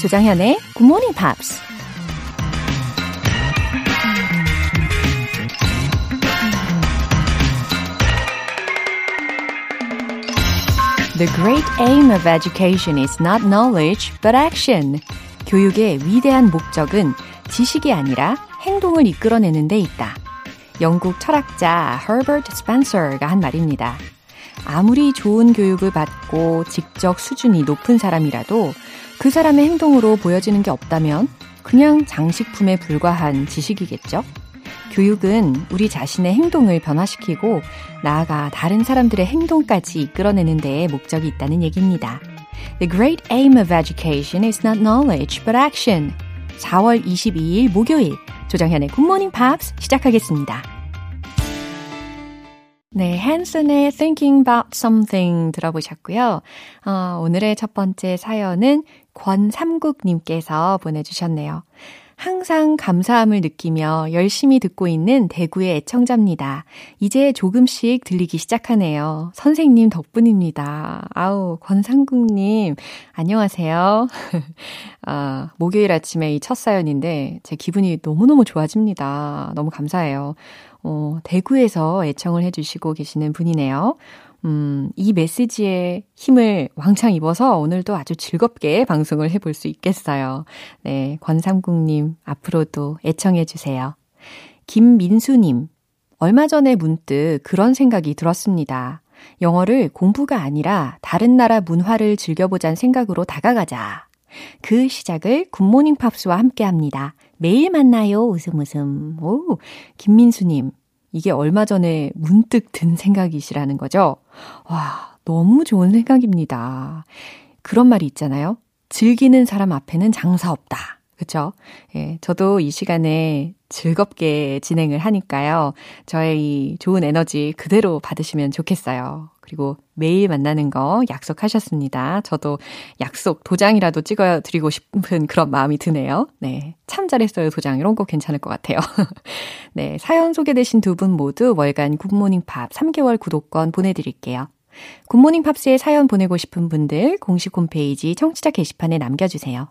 조장현의 Good Morning Pops. The great aim of education is not knowledge, but action. 교육의 위대한 목적은 지식이 아니라 행동을 이끌어내는 데 있다. 영국 철학자 Herbert Spencer가 한 말입니다. 아무리 좋은 교육을 받고 직접 수준이 높은 사람이라도 그 사람의 행동으로 보여지는 게 없다면 그냥 장식품에 불과한 지식이겠죠? 교육은 우리 자신의 행동을 변화시키고 나아가 다른 사람들의 행동까지 이끌어내는 데에 목적이 있다는 얘기입니다. The great aim of education is not knowledge but action. 4월 22일 목요일 조정현의 굿모닝 팝스 시작하겠습니다. 네, 헨슨의 Thinking About Something 들어보셨고요. 어, 오늘의 첫 번째 사연은 권삼국님께서 보내주셨네요. 항상 감사함을 느끼며 열심히 듣고 있는 대구의 애청자입니다. 이제 조금씩 들리기 시작하네요. 선생님 덕분입니다. 아우, 권상국님, 안녕하세요. 아, 목요일 아침에 이 첫 사연인데, 제 기분이 너무너무 좋아집니다. 너무 감사해요. 어, 대구에서 애청을 해주시고 계시는 분이네요. 음, 이 메시지에 힘을 왕창 입어서 오늘도 아주 즐겁게 방송을 해볼 수 있겠어요. 네, 권삼국님, 앞으로도 애청해주세요. 김민수님, 얼마 전에 문득 그런 생각이 들었습니다. 영어를 공부가 아니라 다른 나라 문화를 즐겨보자는 생각으로 다가가자. 그 시작을 굿모닝 팝스와 함께 합니다. 매일 만나요. 웃음 웃음. 오, 김민수님. 이게 얼마 전에 문득 든 생각이시라는 거죠. 와, 너무 좋은 생각입니다. 그런 말이 있잖아요. 즐기는 사람 앞에는 장사 없다. 그쵸? 예, 저도 이 시간에 즐겁게 진행을 하니까요. 저의 이 좋은 에너지 그대로 받으시면 좋겠어요. 그리고 매일 만나는 거 약속하셨습니다. 저도 약속 도장이라도 찍어 드리고 싶은 그런 마음이 드네요. 네. 참 잘했어요, 도장. 이런 거 괜찮을 것 같아요. 네. 사연 소개되신 두 분 모두 월간 굿모닝 팝 3개월 구독권 보내드릴게요. 굿모닝 팝스에 사연 보내고 싶은 분들 공식 홈페이지 청취자 게시판에 남겨주세요.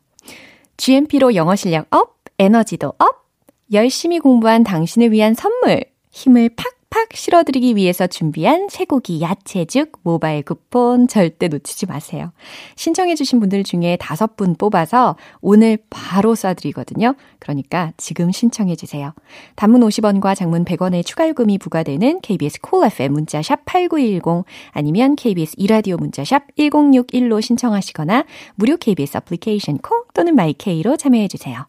GMP로 영어 실력 up, 에너지도 up, 열심히 공부한 당신을 위한 선물, 힘을 팍 팍팍 실어드리기 위해서 준비한 쇠고기 야채죽 모바일 쿠폰 절대 놓치지 마세요. 신청해주신 분들 중에 다섯 분 뽑아서 오늘 바로 쏴드리거든요. 그러니까 지금 신청해주세요. 단문 50원과 장문 100원의 추가 요금이 부과되는 KBS 콜 cool FM 문자 sharp 8910 아니면 KBS 이라디오 문자 sharp 1061로 신청하시거나 무료 KBS 애플리케이션 콩 또는 마이케이로 참여해주세요.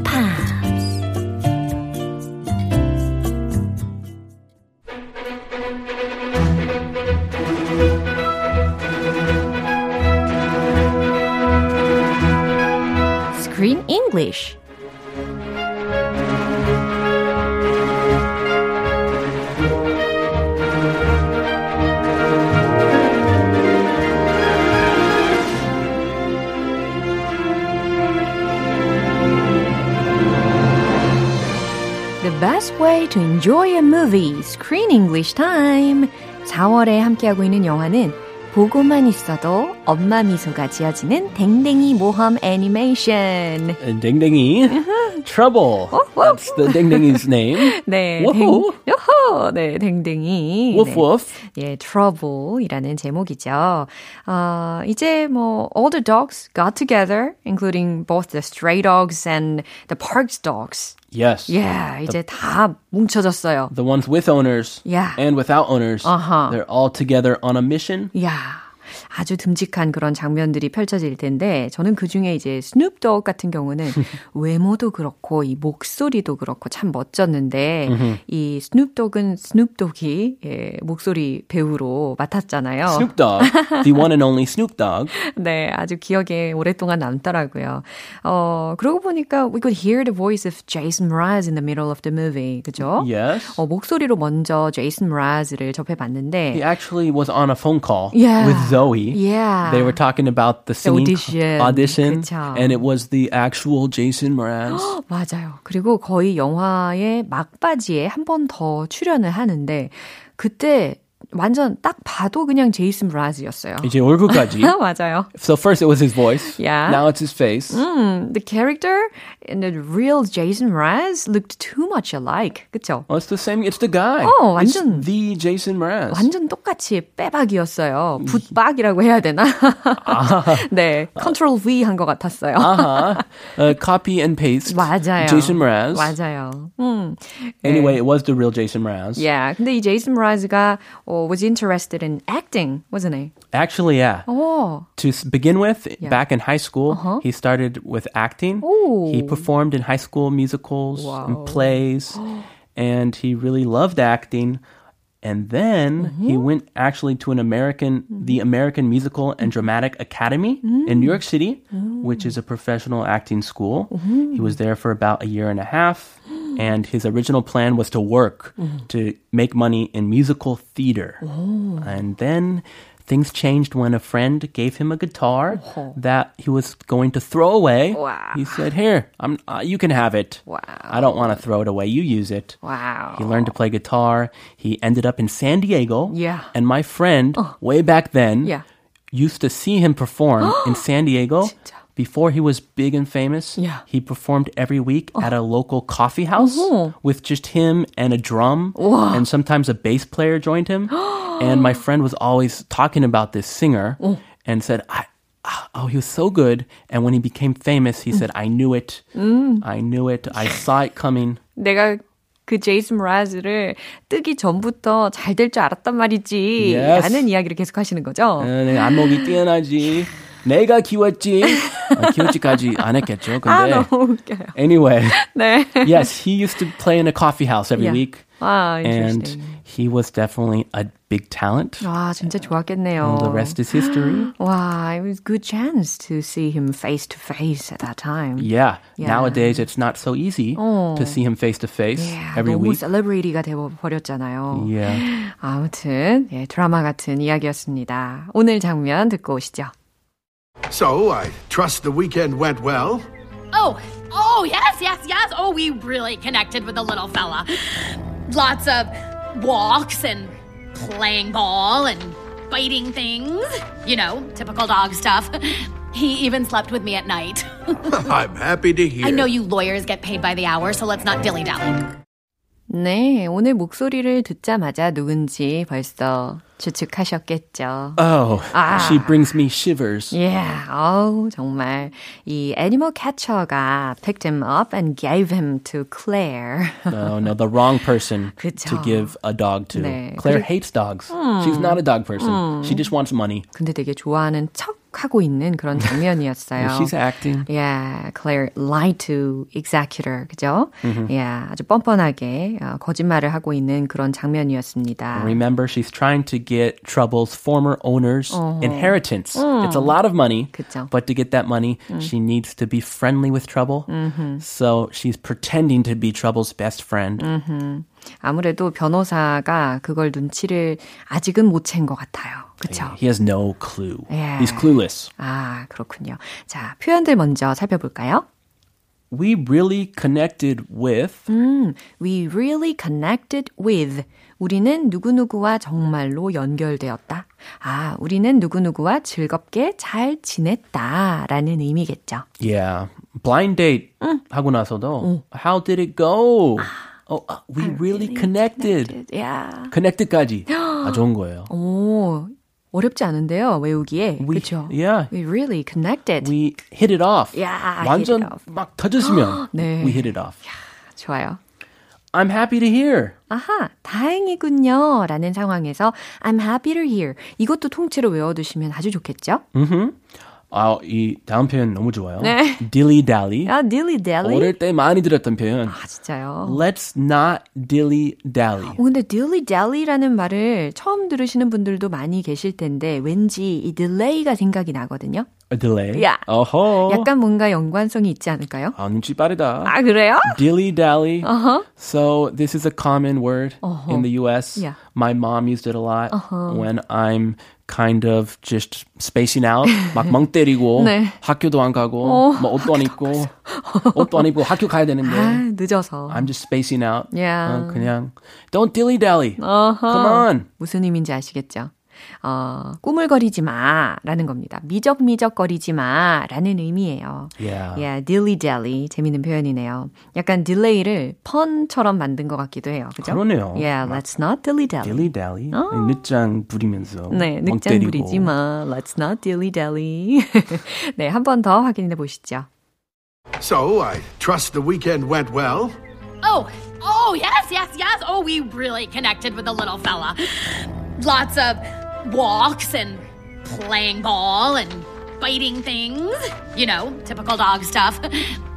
Screen English. The best way to enjoy a movie, Screen English Time. 4월에 함께하고 있는 영화는 보고만 있어도 엄마 미소가 지어지는 댕댕이 모험 애니메이션. 댕댕이 Trouble. That's the 댕댕이's name. 네. 요호. 네, 댕댕이. Woof 네. woof. 예, Trouble이라는 제목이죠. 어, 이제 뭐 all the dogs got together, including both the stray dogs and the park's dogs. Yes. Yeah, 이제 다 뭉쳐졌어요. The ones with owners Yeah. and without owners. Uh-huh. They're all together on a mission. 야, 아주 듬직한 그런 장면들이 펼쳐질 텐데 저는 그 중에 이제 스눕독 같은 경우는 외모도 그렇고 이 목소리도 그렇고 참 멋졌는데 이 스눕독은 스눕독이 예, 목소리 배우로 맡았잖아요. Snoop Dogg, the one and only Snoop Dogg. 네, 아주 기억에 오랫동안 남더라고요. 어, 그러고 보니까 we could hear the voice of Jason Mraz in the middle of the movie. 그죠? Yes. 어, 목소리로 먼저 제이슨 Mraz를 접해봤는데 He actually was on a phone call Yeah. with Zoe. Yeah. They were talking about the singing audition. audition, 그쵸. and it was the actual Jason Mraz. 맞아요. 그리고 거의 영화의 막바지에 한 번 더 출연을 하는데 그때 완전 딱 봐도 그냥 제이슨 브라즈였어요. 이제 얼굴까지. 맞아요. So first it was his voice. Yeah. Now it's his face. 음, the character and the real Jason Mraz looked too much alike. 그쵸? Oh, it's the same. It's the guy. 어, It's 완전- the Jason Mraz. 완전 똑같이 빼박이었어요. 붓박이라고 해야 되나? 네, 컨트롤 V 한 것 같았어요. uh-huh. Uh, copy and paste. 맞아요. Jason Mraz. 맞아요. 음. Anyway, it was the real Jason Mraz. Yeah, 근데 이 제이슨 브라즈가 어, was interested in acting, wasn't he? Actually, yeah. 어, To begin with, back in high school, uh-huh. he started with acting. Ooh. He performed in high school musicals and plays, and he really loved acting. And then he mm-hmm. went actually to an American, mm-hmm. the American Musical and mm-hmm. Dramatic Academy mm. in New York City, oh. which is a professional acting school. He was there for about a year and a half. And his original plan was to work to make money in musical theater. And then things changed when a friend gave him a guitar that he was going to throw away. Wow. He said, "Here, I'm. Uh, you can have it. Wow. I don't want to throw it away. You use it." wow. He learned to play guitar. He ended up in San Diego. Yeah. And my friend, way back then, Yeah. used to see him perform in San Diego. Before he was big and famous, Yeah. he performed every week at a local coffee house with just him and a drum, and sometimes a bass player joined him. and my friend was always talking about this singer and said, I, ah, "Oh, he was so good." And when he became famous, he said, "I knew it. I knew it. I saw it coming." 내가 그 제이슨 브라즈를 뜨기 전부터 잘 될 줄 알았단 말이지. Yes. 라는 이야기를 계속 하시는 거죠. 어, 내 안목이 뛰어나지. 내가 키웠지. 아, 키웠지까지 안 했겠죠. 아, 근데 너무 웃겨요. anyway, 네. yes, he used to play in a coffee house every Yeah. week. 아, and interesting. he was definitely a big talent. 아, 진짜 좋았겠네요. The rest is history. 와, it was a good chance to see him face to face at that time. Yeah. Yeah. Nowadays, it's not so easy 어. to see him face to face Yeah, every 너무 week. 셀러브리티가 되어버렸잖아요. Yeah. 아무튼 예, 드라마 같은 이야기였습니다. 오늘 장면 듣고 오시죠. So, I trust the weekend went well. Oh, oh, yes, yes, yes. Oh, we really connected with the little fella. Lots of walks and playing ball and biting things. You know, typical dog stuff. He even slept with me at night. I'm happy to hear. I know you lawyers get paid by the hour, so let's not dilly dally. 네, 오늘 목소리를 듣자마자 누군지 벌써 추측하셨겠죠. Oh, Ah. she brings me shivers. Yeah, 어우, 정말. 이 애니멀 캐쳐가 picked him up and gave him to Claire. No, no, the wrong person 그쵸. to give a dog to. 네, Claire 그리- hates dogs. She's not a dog person. She just wants money. 근데 되게 좋아하는 척 하고 있는 그런 장면이었어요. She's acting. Yeah, Claire lied to executor, 그죠? Yeah, 아주 뻔뻔하게 어, 거짓말을 하고 있는 그런 장면이었습니다. Remember, she's trying to get Trouble's former owner's inheritance. It's a lot of money, 그쵸. but to get that money, she needs to be friendly with Trouble. So she's pretending to be Trouble's best friend. 아무래도 변호사가 그걸 눈치를 아직은 못 챈 것 같아요. 그쵸? He has no clue. Yeah. He's clueless. 아, 그렇군요. 자, 표현들 먼저 살펴볼까요? We really connected with. We really connected with. 우리는 누구누구와 정말로 연결되었다. 아, 우리는 누구누구와 즐겁게 잘 지냈다. 라는 의미겠죠. Yeah. Blind date 하고 나서도 how did it go? Oh, uh, we really, connected. Yeah. connected까지. 아, 좋은 거예요. 오, 어렵지 않은데요, 외우기에. 그렇죠? Yeah. We really connected. We hit it off. Yeah, 완전 off. 막 터졌으면 네. we hit it off. 좋아요. I'm happy to hear. 아하, 다행이군요. 라는 상황에서 I'm happy to hear. 이것도 통째로 외워두시면 아주 좋겠죠? 음. 아, 이 다음 표현 너무 좋아요. 네. dilly dally. 아, dilly dally. 어릴 때 많이 들었던 표현. 아, 진짜요? Let's not dilly dally. 어, 근데 dilly dally라는 말을 처음 들으시는 분들도 많이 계실 텐데 왠지 이 delay가 생각이 나거든요. A delay. 야. 어허. 약간 뭔가 연관성이 있지 않을까요? 아, 눈치 빠르다. 아, 그래요? Dilly dally. Uh-huh. So this is a common word Uh-huh. in the U.S. Yeah. My mom used it a lot when I'm kind of just spacing out, 막 멍 때리고 네. 학교도 안 가고 뭐 옷도 안 입고 옷도 안 입고 학교 가야 되는데 아, 늦어서. I'm just spacing out. Yeah. 어, 그냥 don't dilly dally. 어허. Come on. 무슨 의미인지 아시겠죠? 어, 꾸물거리지 마 라는 겁니다. 미적미적거리지 마 라는 의미예요. Yeah. Yeah, dilly dally. 재밌는 표현이네요. 약간 딜레이를 펀처럼 만든 것 같기도 해요. 그죠? 그러네요. Yeah, let's not dilly dally. dilly dally. 늦장 부리면서 네, 때리고. 부리지 마. Let's not dilly dally. 네, 한 번 더 확인해 보시죠. So, I trust the weekend went well. Oh, oh, yes, yes, yes. Oh, we really connected with the little fella. Lots of walks and playing ball and biting things. You know, typical dog stuff.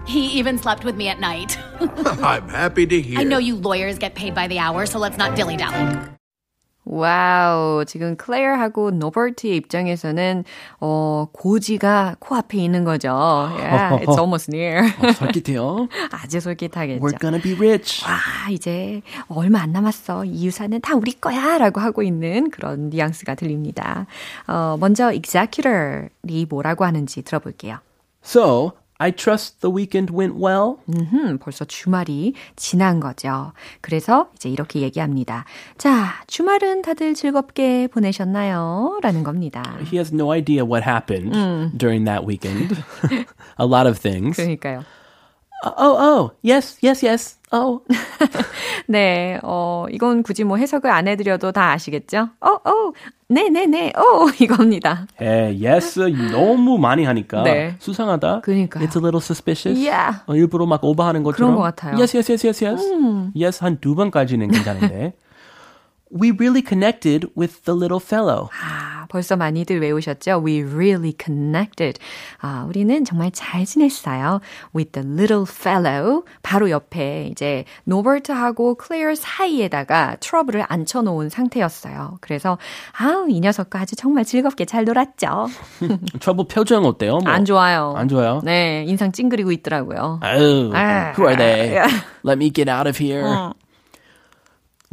He even slept with me at night. I'm happy to hear. I know you lawyers get paid by the hour, so let's not dilly dally. 와우, 지금 클레어하고 노버트의 입장에서는 어, 고지가 코앞에 있는 거죠. Yeah, it's almost near. 어, 솔깃해요. 아주 솔깃하겠죠. We're gonna be rich. 와, 이제 얼마 안 남았어. 이 유산은 다 우리 거야. 라고 하고 있는 그런 뉘앙스가 들립니다. 어, 먼저 executor이 뭐라고 하는지 들어볼게요. So, I trust the weekend went well. 음, 벌써 주말이 지난 거죠. 그래서 이제 이렇게 얘기합니다. 자, 주말은 다들 즐겁게 보내셨나요? 라는 겁니다. He has no idea what happened during that weekend. A lot of things. 그러니까요. Oh, oh, yes, yes, yes. Oh. 네, 어, 이건 굳이 뭐 해석을 안 해드려도 다 아시겠죠? 어, 어, 네네네, 어, 이겁니다. 에, yes, 너무 많이 하니까 네. 수상하다. 그러니까요. It's a little suspicious. Yeah. 어, 일부러 막 오버하는 것처럼. 그런 것 같아요. Yes, yes, yes, yes, yes. Yes 한 두 번까지는 괜찮은데. We really connected with the little fellow. 아, 벌써 많이들 외우셨죠? We really connected. 아, 우리는 정말 잘 지냈어요. With the little fellow. 바로 옆에 이제 노버트하고 클레어 사이에다가 트러블을 앉혀놓은 상태였어요. 그래서 아우, 이 녀석과 아주 정말 즐겁게 잘 놀았죠. 트러블 표정 어때요? 뭐, 안 좋아요. 안 좋아요? 네, 인상 찡그리고 있더라고요. Oh, Ah. who are they? Let me get out of here.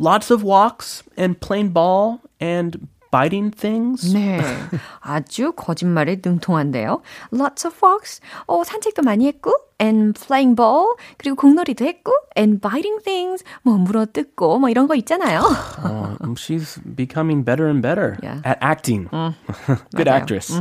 Lots of walks and playing ball and biting things. 네. 아주 거짓말에 능통한데요. Lots of walks. 어, 산책도 많이 했고, and playing ball. 그리고 공놀이도 했고, and biting things. 뭐, 물어뜯고, 뭐, 이런 거 있잖아요. Oh, she's becoming better and better Yeah. at acting. Good 맞아요. actress.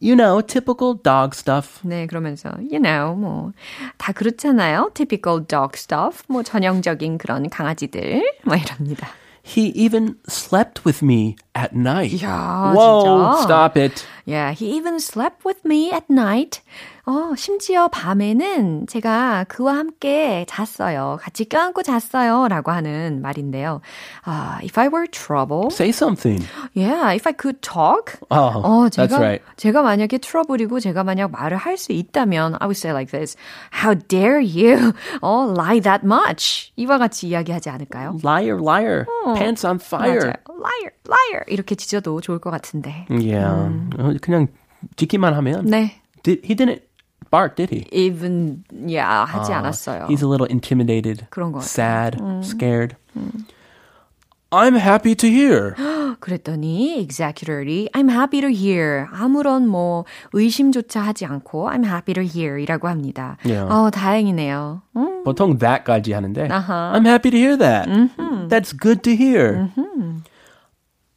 You know, typical dog stuff. 네, 그러면서, you know, 뭐, 다 그렇잖아요. Typical dog stuff. 뭐, 전형적인 그런 강아지들. 뭐, 이럽니다. He even slept with me at night. 이야, Whoa, 진짜. stop it. Yeah, he even slept with me at night. 어, 심지어 밤에는 제가 그와 함께 잤어요. 같이 껴안고 잤어요. 라고 하는 말인데요. 아, if I were trouble, Say something. yeah, if I could talk. Oh, 어, that's 제가, right. 제가 만약에 트러블이고 제가 만약 말을 할 수 있다면 I would say like this. How dare you 어, lie that much? 이와 같이 이야기하지 않을까요? Liar, liar. Pants on fire. 맞아요. Liar, liar. 이렇게 지져도 좋을 것 같은데. Yeah. 어, 그냥 지키만 하면. 네. Did, he didn't bark, did he? even yeah 하지 않았어요. He's a little intimidated, 그런 것 같아요. sad, scared. I'm happy to hear. 그랬더니 executor이 I'm happy to hear 아무런 뭐 의심조차 하지 않고 I'm happy to hear이라고 합니다. Yeah. 어 다행이네요. 음, 보통 that까지 하는데. 아하. I'm happy to hear that. That's good to hear.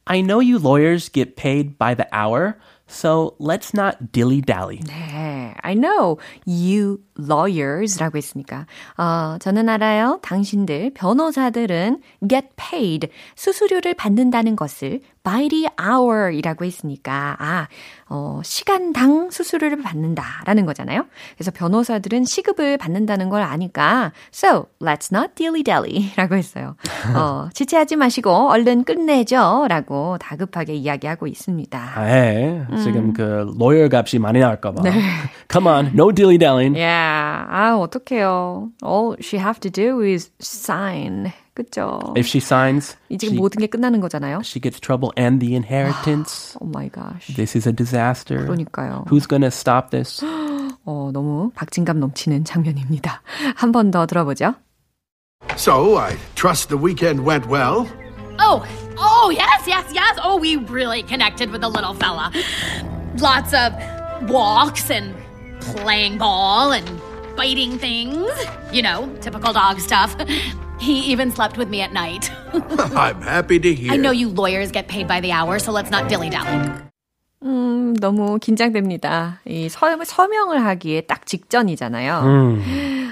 I know you lawyers get paid by the hour, So let's not dilly-dally. 네, I know you lawyers라고 했으니까 어, 저는 알아요. 당신들 변호사들은 get paid 수수료를 받는다는 것을 by the hour 이라고 했으니까, 아, 어, 시간당 수수료를 받는다라는 거잖아요. 그래서 변호사들은 시급을 받는다는 걸 아니까, so, let's not dilly-dally 라고 했어요. 어, 지체하지 마시고 얼른 끝내죠 라고 다급하게 이야기하고 있습니다. 아, 예. 지금 그 로열 값이 많이 나올까 봐. Come on, no dilly-dallying. Yeah, 아, 어떡해요. All she have to do is sign. 그쵸? If she signs, 이제 she, 모든 게 끝나는 거잖아요. she gets trouble and the inheritance. Oh my gosh. This is a disaster. 그러니까요. Who's gonna stop this? 어, 너무 박진감 넘치는 장면입니다. 한 번 더 들어보죠. So, I trust the weekend went well. Oh, oh, yes, yes, yes. Oh, we really connected with the little fella. Lots of walks and playing ball and biting things. You know, typical dog stuff. He even slept with me at night. I'm happy to hear. I know you lawyers get paid by the hour, so let's not dilly dally. 음, 너무 긴장됩니다. 이 서, 서명을 하기에 딱 직전이잖아요. 음.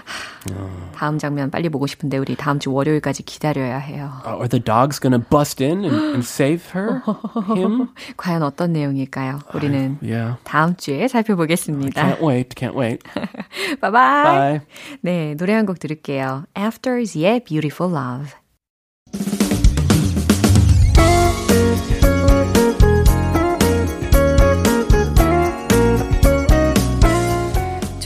다음 장면 빨리 보고 싶은데 우리 다음 주 월요일까지 기다려야 해요. Uh, are the dogs gonna bust in and, and save her? Him? 과연 어떤 내용일까요? 우리는 Yeah. 다음 주에 살펴보겠습니다. Can't wait. Can't wait. 바이바이. Bye. 네, 노래 한 곡 들을게요. Afters의 Beautiful Love.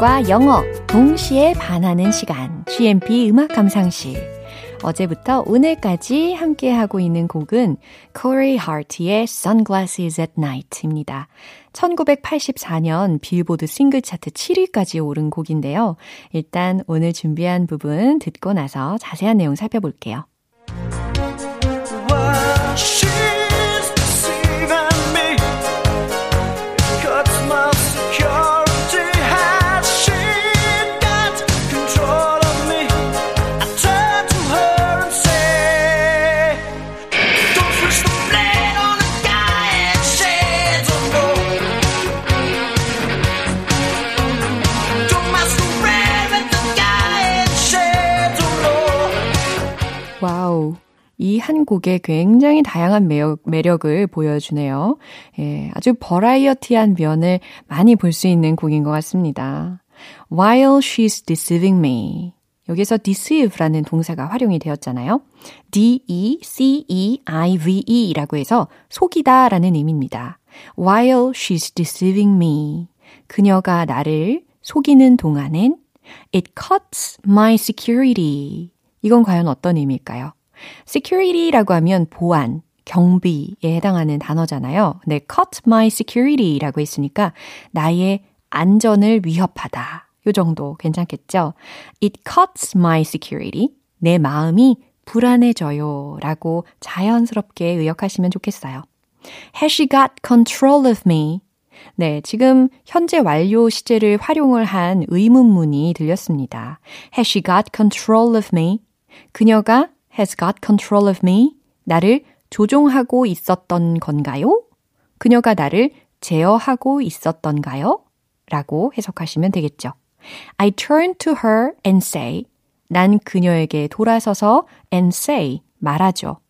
음악과 영어 동시에 반하는 시간 GMP 음악 감상실 어제부터 오늘까지 함께하고 있는 곡은 Corey Hart의 Sunglasses at Night입니다. 1984년 빌보드 싱글 차트 7위까지 오른 곡인데요. 일단 오늘 준비한 부분 듣고 나서 자세한 내용 살펴볼게요. 곡에 굉장히 다양한 매력, 매력을 보여주네요. 예, 아주 버라이어티한 면을 많이 볼 수 있는 곡인 것 같습니다. While she's deceiving me. 여기서 deceive라는 동사가 활용이 되었잖아요. D-E-C-E-I-V-E 라고 해서 속이다 라는 의미입니다. While she's deceiving me. 그녀가 나를 속이는 동안엔 it cuts my security. 이건 과연 어떤 의미일까요? Security라고 하면 보안, 경비에 해당하는 단어잖아요. 네, cut my security라고 했으니까 나의 안전을 위협하다. 요 정도 괜찮겠죠? It cuts my security. 내 마음이 불안해져요. 라고 자연스럽게 의역하시면 좋겠어요. Has she got control of me? 네, 지금 현재 완료 시제를 활용을 한 의문문이 들렸습니다. Has she got control of me? 그녀가 has got control of me? 나를 조종하고 있었던 건가요? 그녀가 나를 제어하고 있었던가요? 라고 해석하시면 되겠죠. I turn to her and say, 난 그녀에게 돌아서서 and say, 말하죠.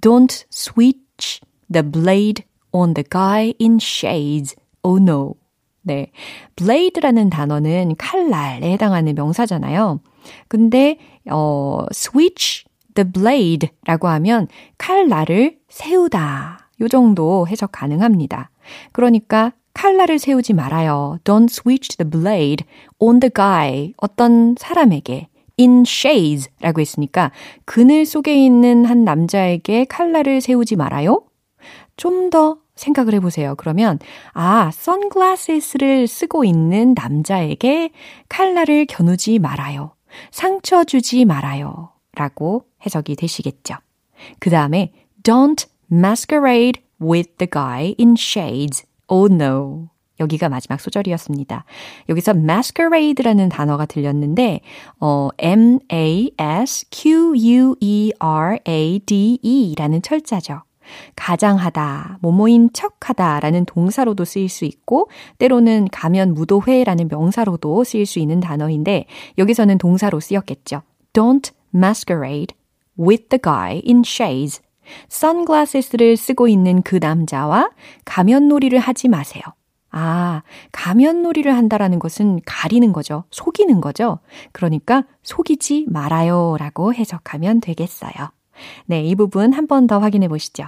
Don't switch the blade on the guy in shades. Oh no. 네. blade라는 단어는 칼날에 해당하는 명사잖아요. 근데, 어, switch the blade 라고 하면 칼날을 세우다. 요 정도 해석 가능합니다. 그러니까 칼날을 세우지 말아요. Don't switch the blade on the guy. 어떤 사람에게. in shades 라고 했으니까 그늘 속에 있는 한 남자에게 칼날을 세우지 말아요. 좀 더 생각을 해보세요. 그러면, 아, 선글라스를 쓰고 있는 남자에게 칼날을 겨누지 말아요. 상처 주지 말아요. 라고 해석이 되시겠죠. 그 다음에, don't masquerade with the guy in shades. Oh no. 여기가 마지막 소절이었습니다. 여기서 masquerade라는 단어가 들렸는데 어 M A S Q U E R A D E라는 철자죠. 가장하다, 모모인 척하다라는 동사로도 쓰일 수 있고 때로는 가면 무도회라는 명사로도 쓰일 수 있는 단어인데 여기서는 동사로 쓰였겠죠. Don't masquerade with the guy in shades. 선글라스를 쓰고 있는 그 남자와 가면놀이를 하지 마세요. 아, 가면놀이를 한다라는 것은 가리는 거죠. 속이는 거죠. 그러니까 속이지 말아요 라고 해석하면 되겠어요. 네, 이 부분 한 번 더 확인해 보시죠.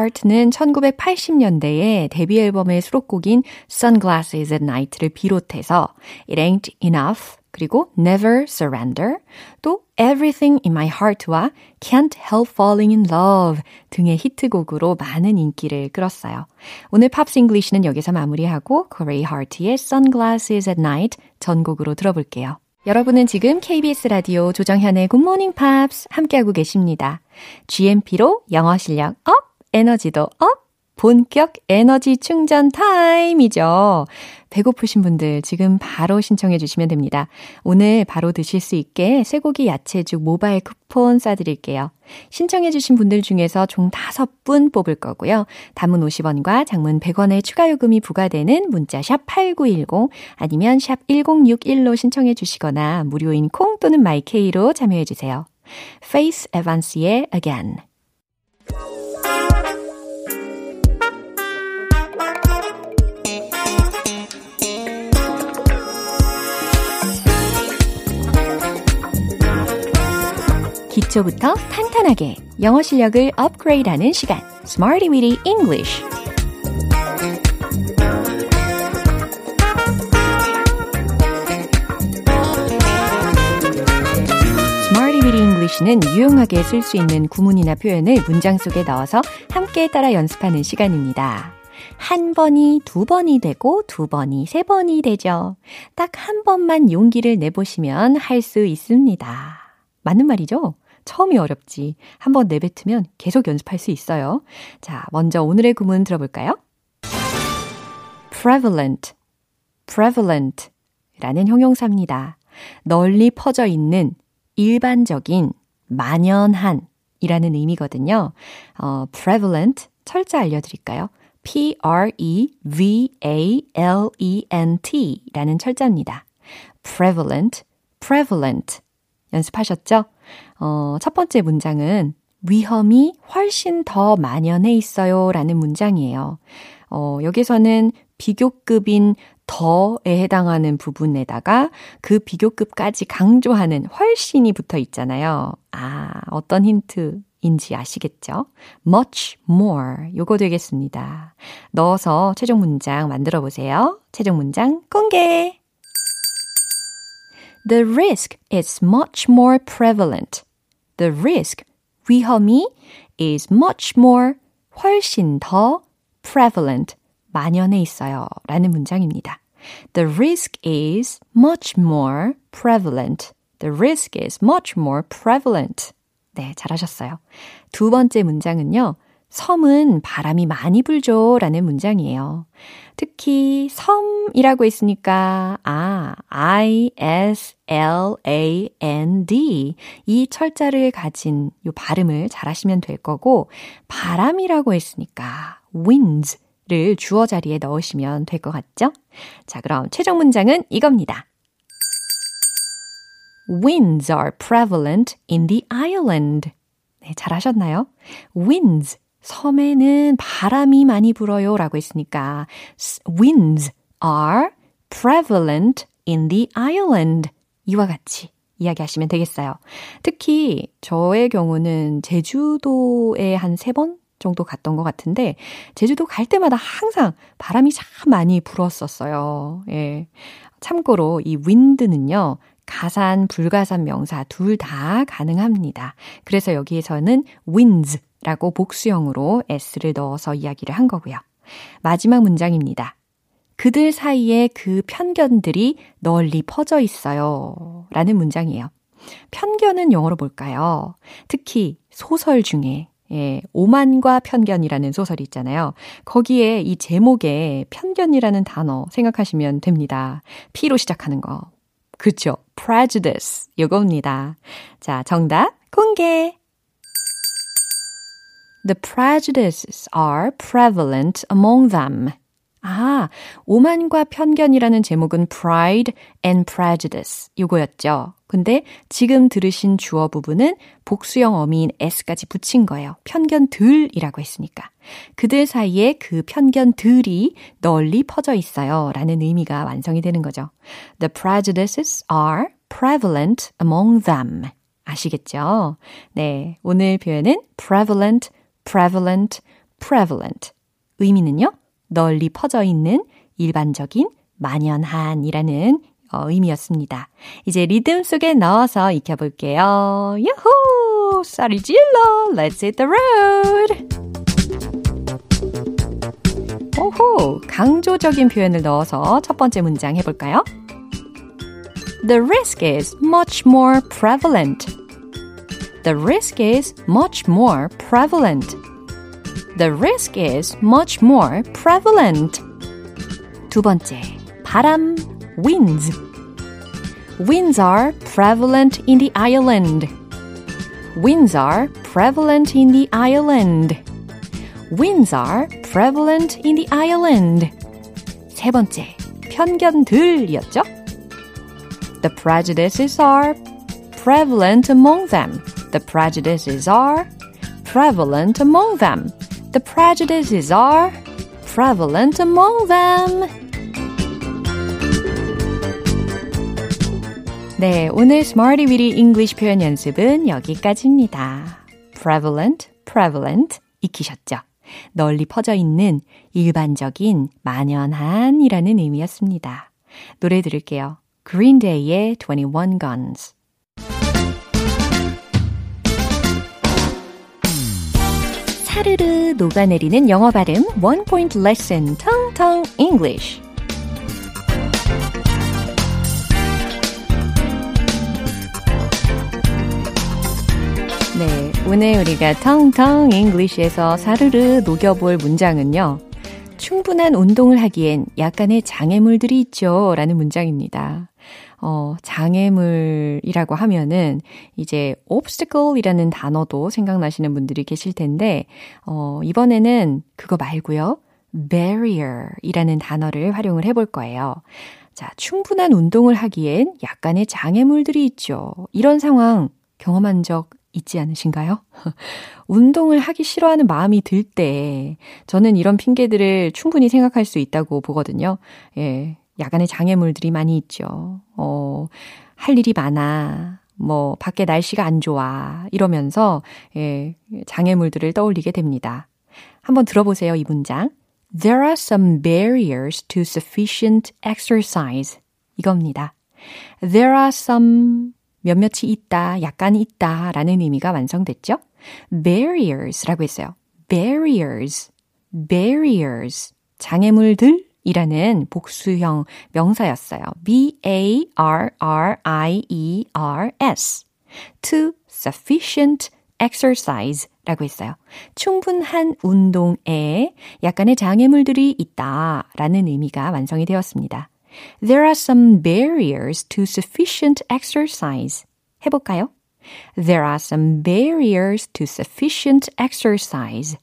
하트는 1980년대에 데뷔 앨범의 수록곡인 Sunglasses at Night를 비롯해서 It Ain't Enough 그리고 Never Surrender 또 Everything in My Heart와 Can't Help Falling in Love 등의 히트곡으로 많은 인기를 끌었어요. 오늘 Pops English는 여기서 마무리하고 Corey Hart의 Sunglasses at Night 전곡으로 들어볼게요. 여러분은 지금 KBS 라디오 조정현의 Good Morning Pops 함께하고 계십니다. GMP로 영어 실력 up, 에너지도 up, 본격 에너지 충전 타임이죠. 배고프신 분들 지금 바로 신청해 주시면 됩니다. 오늘 바로 드실 수 있게 쇠고기 야채죽 모바일 쿠폰 쏴드릴게요. 신청해 주신 분들 중에서 총 5분 뽑을 거고요. 단문 50원과 장문 100원의 추가 요금이 부과되는 문자 sharp8910 아니면 sharp 1061로 신청해 주시거나 무료인 콩 또는 마이케이로 참여해 주세요. Faith Evans의 Again 기초부터 탄탄하게 영어 실력을 업그레이드하는 시간 Smarty Weedy English English는 유용하게 쓸 수 있는 구문이나 표현을 문장 속에 넣어서 함께 따라 연습하는 시간입니다. 한 번이 두 번이 되고 두 번이 세 번이 되죠. 딱 한 번만 용기를 내보시면 할 수 있습니다. 맞는 말이죠? 처음이 어렵지. 한번 내뱉으면 계속 연습할 수 있어요. 자, 먼저 오늘의 구문 들어볼까요? prevalent, prevalent 라는 형용사입니다. 널리 퍼져 있는 일반적인, 만연한 이라는 의미거든요. 어, prevalent, 철자 알려드릴까요? P-R-E-V-A-L-E-N-T 라는 철자입니다. prevalent, prevalent. 연습하셨죠? 어, 첫 번째 문장은 위험이 훨씬 더 만연해 있어요 라는 문장이에요. 어, 여기서는 비교급인 더에 해당하는 부분에다가 그 비교급까지 강조하는 훨씬이 붙어 있잖아요. 아, 어떤 힌트 인지 아시겠죠? much more. 요거 되겠습니다. 넣어서 최종 문장 만들어 보세요. 최종 문장 공개! The risk is much more prevalent. The risk, 위험이 is much more, 훨씬 더 prevalent, 만연해 있어요. 라는 문장입니다. The risk is much more prevalent. The risk is much more prevalent. 네, 잘하셨어요. 두 번째 문장은요. 섬은 바람이 많이 불죠. 라는 문장이에요. 특히 섬이라고 했으니까 아, I-S-L-A-N-D 이 철자를 가진 이 발음을 잘 하시면 될 거고 바람이라고 했으니까 winds를 주어 자리에 넣으시면 될 것 같죠? 자, 그럼 최종 문장은 이겁니다. Winds are prevalent in the island. 네, 잘하셨나요? Winds 섬에는 바람이 많이 불어요 라고 했으니까 winds are prevalent in the island. 이와 같이 이야기하시면 되겠어요. 특히 저의 경우는 제주도에 한 세 번 정도 갔던 것 같은데 제주도 갈 때마다 항상 바람이 참 많이 불었었어요. 예. 참고로 이 wind는요. 가산, 불가산 명사 둘 다 가능합니다. 그래서 여기에서는 winds 라고 복수형으로 s를 넣어서 이야기를 한 거고요. 마지막 문장입니다. 그들 사이에 그 편견들이 널리 퍼져 있어요. 라는 문장이에요. 편견은 영어로 뭘까요? 특히 소설 중에 예, 오만과 편견이라는 소설이 있잖아요. 거기에 이 제목에 편견이라는 단어 생각하시면 됩니다. P로 시작하는 거. 그쵸. prejudice. 요겁니다. 자, 정답 공개. The prejudices are prevalent among them. 아, 오만과 편견이라는 제목은 Pride and Prejudice 이거였죠. 근데 지금 들으신 주어 부분은 복수형 어미인 s까지 붙인 거예요. 편견들이라고 했으니까. 그들 사이에 그 편견들이 널리 퍼져 있어요. 라는 의미가 완성이 되는 거죠. The prejudices are prevalent among them. 아시겠죠? 네. 오늘 표현은 prevalent, prevalent, prevalent. 의미는요? 널리 퍼져 있는 일반적인 만연한이라는 어, 의미였습니다. 이제 리듬 속에 넣어서 익혀볼게요. 야호! 쌀이 질러! Let's hit the road! 오호! 강조적인 표현을 넣어서 첫 번째 문장 해볼까요? The risk is much more prevalent. The risk is much more prevalent. The risk is much more prevalent. 두 번째, 바람, winds. Winds are prevalent in the island. Winds are prevalent in the island. Winds are prevalent in the island. 세 번째, 편견들이었죠? The prejudices are prevalent among them. The prejudices are prevalent among them. The prejudices are prevalent among them. 네, 오늘 Smarty Weedy English 표현 연습은 여기까지입니다. prevalent, prevalent 익히셨죠? 널리 퍼져 있는 일반적인 만연한이라는 의미였습니다. 노래 들을게요. Green Day의 21 Guns. 사르르 녹아내리는 영어 발음 원 포인트 레슨 텅텅 English. 네, 오늘 우리가 텅텅 English에서 사르르 녹여볼 문장은요. 충분한 운동을 하기엔 약간의 장애물들이 있죠. 라는 문장입니다. 어, 장애물이라고 하면은 이제 obstacle이라는 단어도 생각나시는 분들이 계실 텐데, 어, 이번에는 그거 말고요. barrier이라는 단어를 활용을 해볼 거예요. 자, 충분한 운동을 하기엔 약간의 장애물들이 있죠. 이런 상황 경험한 적 있지 않으신가요? 운동을 하기 싫어하는 마음이 들 때, 저는 이런 핑계들을 충분히 생각할 수 있다고 보거든요. 예. 야간에 장애물들이 많이 있죠. 어, 할 일이 많아. 뭐, 밖에 날씨가 안 좋아. 이러면서, 예, 장애물들을 떠올리게 됩니다. 한번 들어보세요, 이 문장. There are some barriers to sufficient exercise. 이겁니다. There are some 몇몇이 있다, 약간 있다 라는 의미가 완성됐죠? barriers라고 했어요. barriers, barriers. 장애물들 이라는 복수형 명사였어요. B-A-R-R-I-E-R-S. to sufficient exercise 라고 했어요. 충분한 운동에 약간의 장애물들이 있다 라는 의미가 완성이 되었습니다. There are some barriers to sufficient exercise. 해볼까요? There are some barriers to sufficient exercise.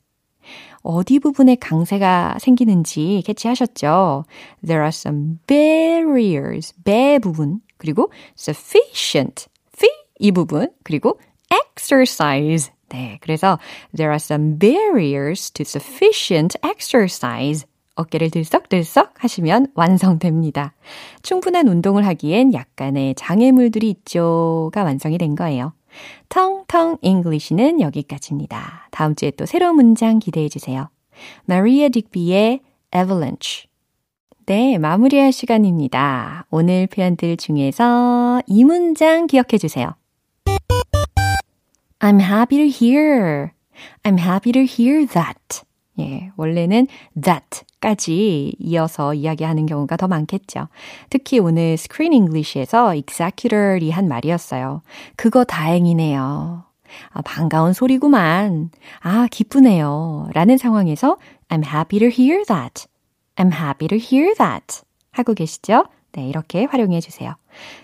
어디 부분에 강세가 생기는지 캐치하셨죠? There are some barriers, 배 부분, 그리고 sufficient, fee 이 부분, 그리고 exercise 네, 그래서 there are some barriers to sufficient exercise. 어깨를 들썩들썩 하시면 완성됩니다. 충분한 운동을 하기엔 약간의 장애물들이 있죠가 완성이 된 거예요. 텅텅 English는 여기까지입니다. 다음 주에 또 새로운 문장 기대해 주세요. 마리아 딕비의 avalanche. 네, 마무리할 시간입니다. 오늘 표현들 중에서 이 문장 기억해 주세요. I'm happy to hear. I'm happy to hear that. 예, 원래는 that 까지 이어서 이야기하는 경우가 더 많겠죠. 특히 오늘 Screen English에서 executor이 한 말이었어요. 그거 다행이네요. 아, 반가운 소리구만. 아, 기쁘네요. 라는 상황에서 I'm happy to hear that. I'm happy to hear that. 하고 계시죠? 네, 이렇게 활용해 주세요.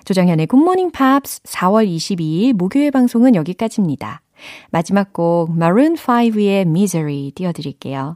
조정현의 Morning Pops 4월 22일 목요일 방송은 여기까지입니다. 마지막 곡 Maroon 5의 Misery 띄워드릴게요.